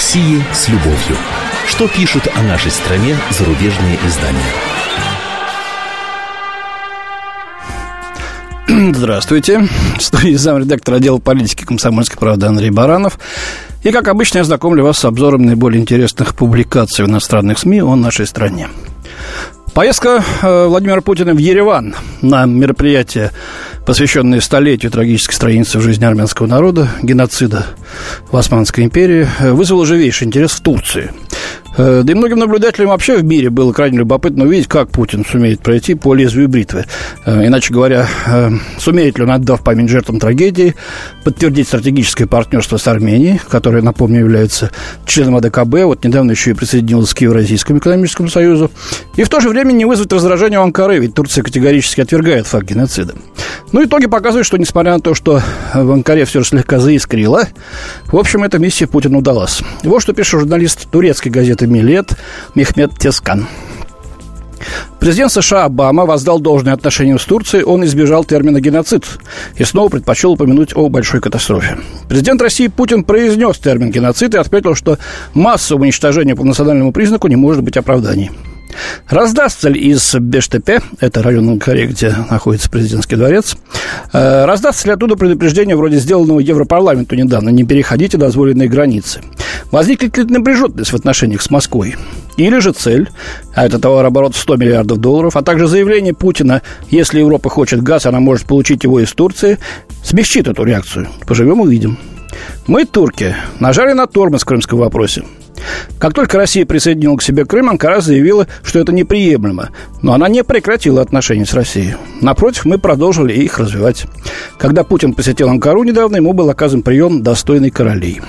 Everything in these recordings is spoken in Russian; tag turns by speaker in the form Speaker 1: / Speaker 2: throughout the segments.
Speaker 1: России с любовью. Что пишут о нашей стране зарубежные издания?
Speaker 2: Здравствуйте. В студии замредактор отдела политики комсомольской правды Андрей Баранов. И, как обычно, я знакомлю вас с обзором наиболее интересных публикаций в иностранных СМИ о нашей стране. Поездка э, Владимира Путина в Ереван на мероприятие, посвященное столетию трагической страницы в жизни армянского народа, геноцида в Османской империи, э, вызвала живейший интерес в Турции – да и многим наблюдателям вообще в мире было крайне любопытно увидеть, как Путин сумеет пройти по лезвию бритвы. Э, иначе говоря, э, сумеет ли он, отдав память жертвам трагедии, подтвердить стратегическое партнерство с Арменией, которая, напомню, является членом АДКБ, вот недавно еще и присоединилась к Евразийскому экономическому союзу, и в то же время не вызвать раздражение у Анкары, ведь Турция категорически отвергает факт геноцида. Ну, итоги показывают, что, несмотря на то, что в Анкаре все же слегка заискрило, в общем, эта миссия Путину удалась. Вот что пишет журналист турецкой газеты это Милет Мехмед Тескан. Президент США Обама воздал должное отношению с Турцией, он избежал термина «геноцид» и снова предпочел упомянуть о большой катастрофе. Президент России Путин произнес термин «геноцид» и отметил, что массовое уничтожение по национальному признаку не может быть оправданием. Раздастся ли из Бештепе, это район Анкаре, где находится президентский дворец, э, раздастся ли оттуда предупреждение вроде сделанного Европарламенту недавно, не переходите дозволенные границы? Возникнет ли напряженность в отношениях с Москвой? Или же цель, а это товарооборот 100 миллиардов долларов, а также заявление Путина, если Европа хочет газ, она может получить его из Турции, смягчит эту реакцию. Поживем, увидим. Мы, турки, нажали на тормоз в крымском вопросе. Как только Россия присоединила к себе Крым, Анкара заявила, что это неприемлемо. Но она не прекратила отношения с Россией. Напротив, мы продолжили их развивать. Когда Путин посетил Анкару недавно, ему был оказан прием достойный королей.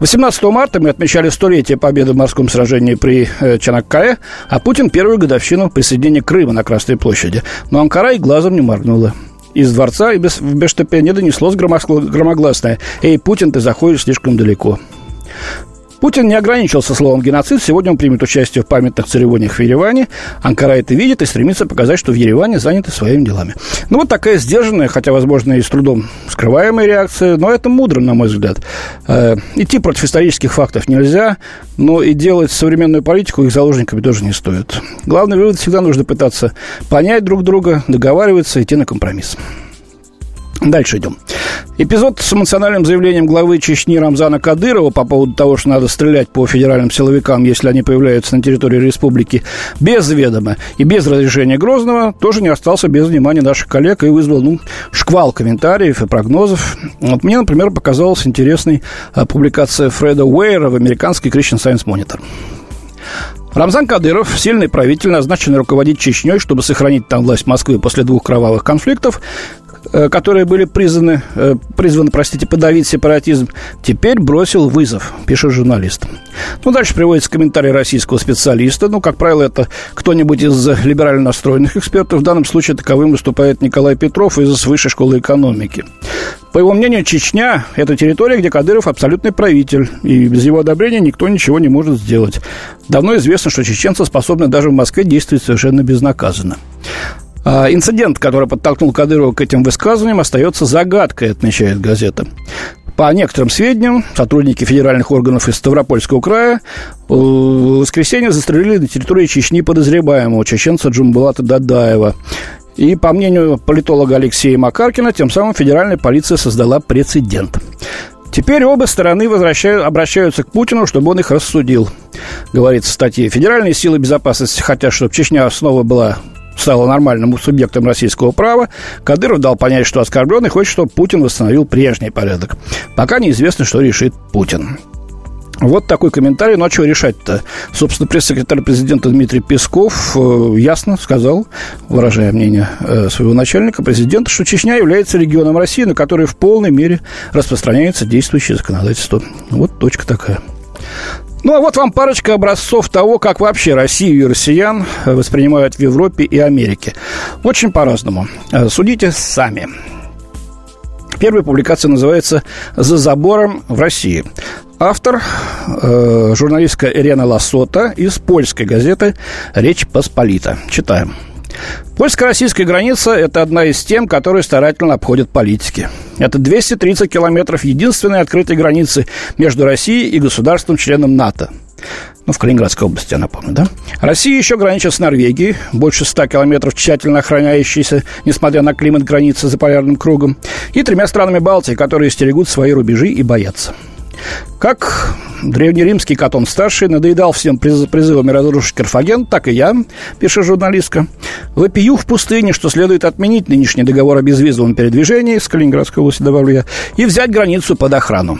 Speaker 2: 18 марта мы отмечали столетие победы в морском сражении при э, Чанаккае, а Путин первую годовщину присоединения Крыма на Красной площади. Но Анкара и глазом не моргнула. Из дворца и без, в Бештепе не донеслось громогласное «Эй, Путин, ты заходишь слишком далеко». Путин не ограничился словом «геноцид». Сегодня он примет участие в памятных церемониях в Ереване. Анкара это видит и стремится показать, что в Ереване заняты своими делами. Ну, вот такая сдержанная, хотя, возможно, и с трудом скрываемая реакция, но это мудро, на мой взгляд. Э, идти против исторических фактов нельзя, но и делать современную политику их заложниками тоже не стоит. Главный вывод всегда нужно пытаться понять друг друга, договариваться, идти на компромисс. Дальше идем. Эпизод с эмоциональным заявлением главы Чечни Рамзана Кадырова по поводу того, что надо стрелять по федеральным силовикам, если они появляются на территории республики без ведома и без разрешения Грозного, тоже не остался без внимания наших коллег и вызвал ну, шквал комментариев и прогнозов. Вот мне, например, показалась интересной а, публикация Фреда Уэйра в американской Christian Science Monitor. Рамзан Кадыров, сильный правитель, назначенный руководить Чечней, чтобы сохранить там власть Москвы после двух кровавых конфликтов, которые были призваны, э, призваны, простите, подавить сепаратизм, теперь бросил вызов, пишет журналист. Ну, дальше приводится комментарий российского специалиста. Ну, как правило, это кто-нибудь из либерально настроенных экспертов. В данном случае таковым выступает Николай Петров из Высшей школы экономики. По его мнению, Чечня – это территория, где Кадыров абсолютный правитель, и без его одобрения никто ничего не может сделать. Давно известно, что чеченцы способны даже в Москве действовать совершенно безнаказанно. А, инцидент, который подтолкнул Кадырова к этим высказываниям, остается загадкой, отмечает газета. По некоторым сведениям, сотрудники федеральных органов из Ставропольского края в воскресенье застрелили на территории Чечни подозреваемого чеченца Джумбулата Дадаева. И, по мнению политолога Алексея Макаркина, тем самым федеральная полиция создала прецедент. Теперь оба стороны возвращают, обращаются к Путину, чтобы он их рассудил. Говорится в статье. Федеральные силы безопасности хотят, чтобы Чечня снова была стала нормальным субъектом российского права, Кадыров дал понять, что оскорбленный хочет, чтобы Путин восстановил прежний порядок. Пока неизвестно, что решит Путин. Вот такой комментарий. Ну, а что решать-то? Собственно, пресс-секретарь президента Дмитрий Песков э, ясно сказал, выражая мнение э, своего начальника, президента, что Чечня является регионом России, на который в полной мере распространяется действующее законодательство. Вот точка такая. Ну, а вот вам парочка образцов того, как вообще Россию и россиян воспринимают в Европе и Америке. Очень по-разному. Э, судите сами. Первая публикация называется «За забором в России». Автор э, журналистка Ирена Ласота из польской газеты «Речь Посполита». Читаем. Польско-российская граница – это одна из тем, которые старательно обходят политики. Это 230 километров единственной открытой границы между Россией и государством-членом НАТО. Ну, в Калининградской области, я напомню, да? Россия еще граничит с Норвегией, больше 100 километров тщательно охраняющейся, несмотря на климат границы за полярным кругом, и тремя странами Балтии, которые стерегут свои рубежи и боятся. Как древнеримский Катон Старший надоедал всем призывами разрушить Карфаген, так и я, пишет журналистка, вопию в пустыне, что следует отменить нынешний договор о безвизовом передвижении, с Калининградской области добавлю я, и взять границу под охрану.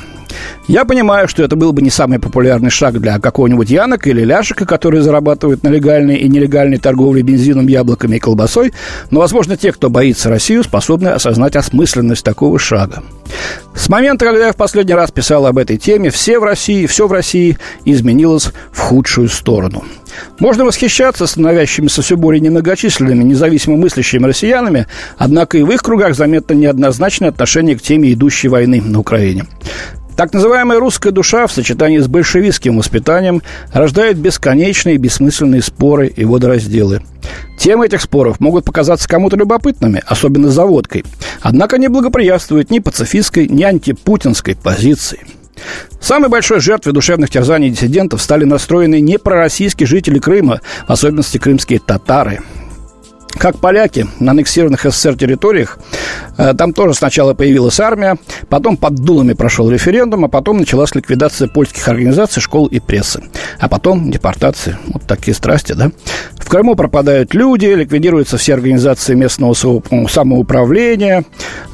Speaker 2: Я понимаю, что это был бы не самый популярный шаг для какого-нибудь Янока или Ляшика, которые зарабатывают на легальной и нелегальной торговле бензином, яблоками и колбасой, но, возможно, те, кто боится Россию, способны осознать осмысленность такого шага. С момента, когда я в последний раз писал об этой теме, все в России, все в России изменилось в худшую сторону. Можно восхищаться становящимися все более немногочисленными, независимо мыслящими россиянами, однако и в их кругах заметно неоднозначное отношение к теме идущей войны на Украине. Так называемая русская душа в сочетании с большевистским воспитанием рождает бесконечные бессмысленные споры и водоразделы. Темы этих споров могут показаться кому-то любопытными, особенно за водкой, однако не благоприятствуют ни пацифистской, ни антипутинской позиции. Самой большой жертвой душевных терзаний диссидентов стали настроенные непророссийские жители Крыма, в особенности крымские татары – как поляки на аннексированных СССР территориях, э, там тоже сначала появилась армия, потом под дулами прошел референдум, а потом началась ликвидация польских организаций, школ и прессы. А потом депортация. Вот такие страсти, да? В Крыму пропадают люди, ликвидируются все организации местного самоуправления,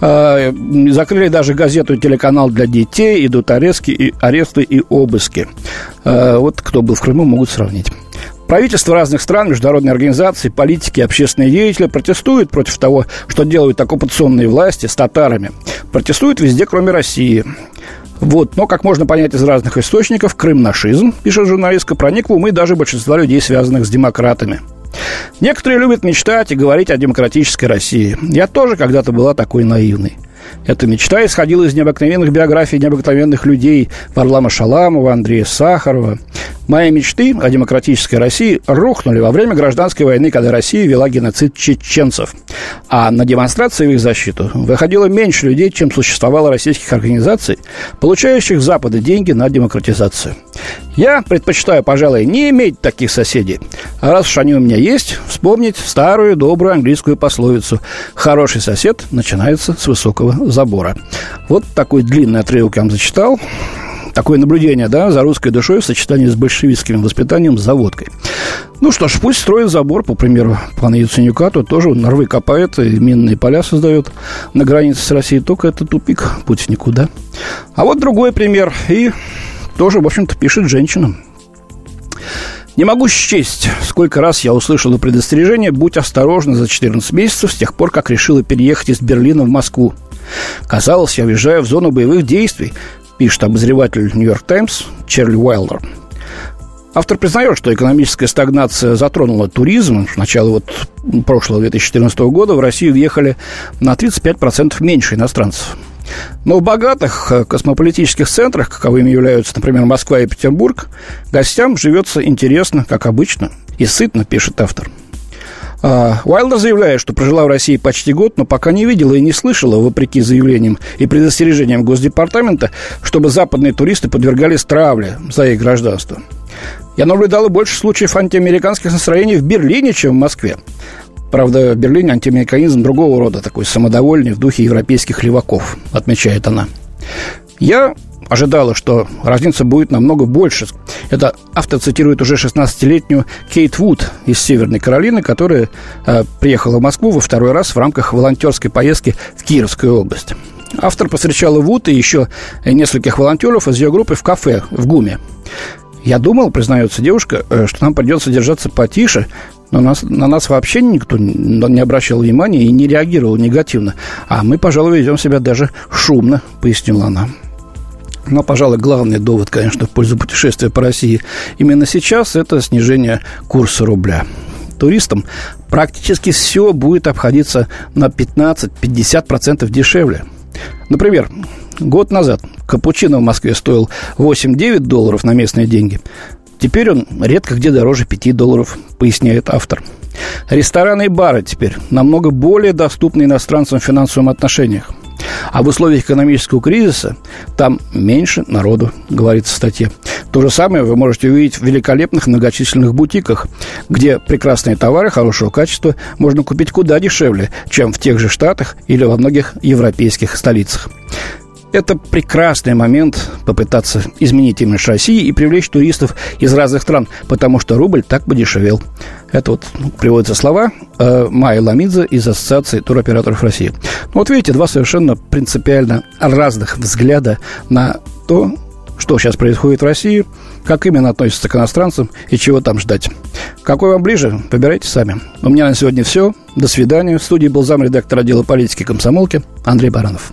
Speaker 2: э, закрыли даже газету и телеканал для детей, идут аресты и, аресты и обыски. Э, вот кто был в Крыму, могут сравнить. Правительства разных стран, международные организации, политики, общественные деятели протестуют против того, что делают оккупационные власти с татарами. Протестуют везде, кроме России. Вот. Но, как можно понять из разных источников, крым-нашизм, пишет журналистка, проник в умы даже большинства людей, связанных с демократами. Некоторые любят мечтать и говорить о демократической России. Я тоже когда-то была такой наивной. Эта мечта исходила из необыкновенных биографий необыкновенных людей Варлама Шаламова, Андрея Сахарова. Мои мечты о демократической России рухнули во время гражданской войны, когда Россия вела геноцид чеченцев. А на демонстрации в их защиту выходило меньше людей, чем существовало российских организаций, получающих Запада деньги на демократизацию. Я предпочитаю, пожалуй, не иметь таких соседей. А раз уж они у меня есть, вспомнить старую добрую английскую пословицу «Хороший сосед начинается с высокого забора». Вот такой длинный отрывок я вам зачитал такое наблюдение, да, за русской душой в сочетании с большевистским воспитанием за водкой. Ну что ж, пусть строит забор, по примеру пана Яценюка, тут тоже нарвы копает и минные поля создает на границе с Россией, только это тупик, путь никуда. А вот другой пример, и тоже, в общем-то, пишет женщинам. Не могу счесть, сколько раз я услышала предостережение «Будь осторожна за 14 месяцев с тех пор, как решила переехать из Берлина в Москву». Казалось, я въезжаю в зону боевых действий, пишет обозреватель «Нью-Йорк Таймс» Черли Уайлдер. Автор признает, что экономическая стагнация затронула туризм. С начала вот прошлого 2014 года в Россию въехали на 35% меньше иностранцев. Но в богатых э, космополитических центрах, каковыми являются, например, Москва и Петербург, гостям живется интересно, как обычно, и сытно, пишет автор. А, Уайлдер заявляет, что прожила в России почти год, но пока не видела и не слышала, вопреки заявлениям и предостережениям Госдепартамента, чтобы западные туристы подвергались травле за их гражданство. Я наблюдала больше случаев антиамериканских настроений в Берлине, чем в Москве. Правда, в Берлине антиамериканизм другого рода, такой самодовольный, в духе европейских леваков, отмечает она. Я ожидала, что разница будет намного больше. Это автор цитирует уже 16-летнюю Кейт Вуд из Северной Каролины, которая э, приехала в Москву во второй раз в рамках волонтерской поездки в Кировскую область. Автор повстречала Вуд и еще нескольких волонтеров из ее группы в кафе в ГУМе. Я думал, признается девушка, э, что нам придется держаться потише, но нас, на нас вообще никто не обращал внимания и не реагировал негативно. А мы, пожалуй, ведем себя даже шумно, пояснила она. Но, пожалуй, главный довод, конечно, в пользу путешествия по России именно сейчас – это снижение курса рубля. Туристам практически все будет обходиться на 15-50% дешевле. Например, год назад капучино в Москве стоил 8-9 долларов на местные деньги. Теперь он редко где дороже 5 долларов, поясняет автор. Рестораны и бары теперь намного более доступны иностранцам в финансовых отношениях. А в условиях экономического кризиса там меньше народу, говорится в статье. То же самое вы можете увидеть в великолепных многочисленных бутиках, где прекрасные товары хорошего качества можно купить куда дешевле, чем в тех же Штатах или во многих европейских столицах. Это прекрасный момент попытаться изменить имидж России и привлечь туристов из разных стран, потому что рубль так подешевел. Это вот ну, приводятся слова э, Майя Ламидзе из Ассоциации туроператоров России. Ну, вот видите, два совершенно принципиально разных взгляда на то, что сейчас происходит в России, как именно относится к иностранцам и чего там ждать. Какой вам ближе, выбирайте сами. У меня на сегодня все. До свидания. В студии был замредактор отдела политики комсомолки Андрей Баранов.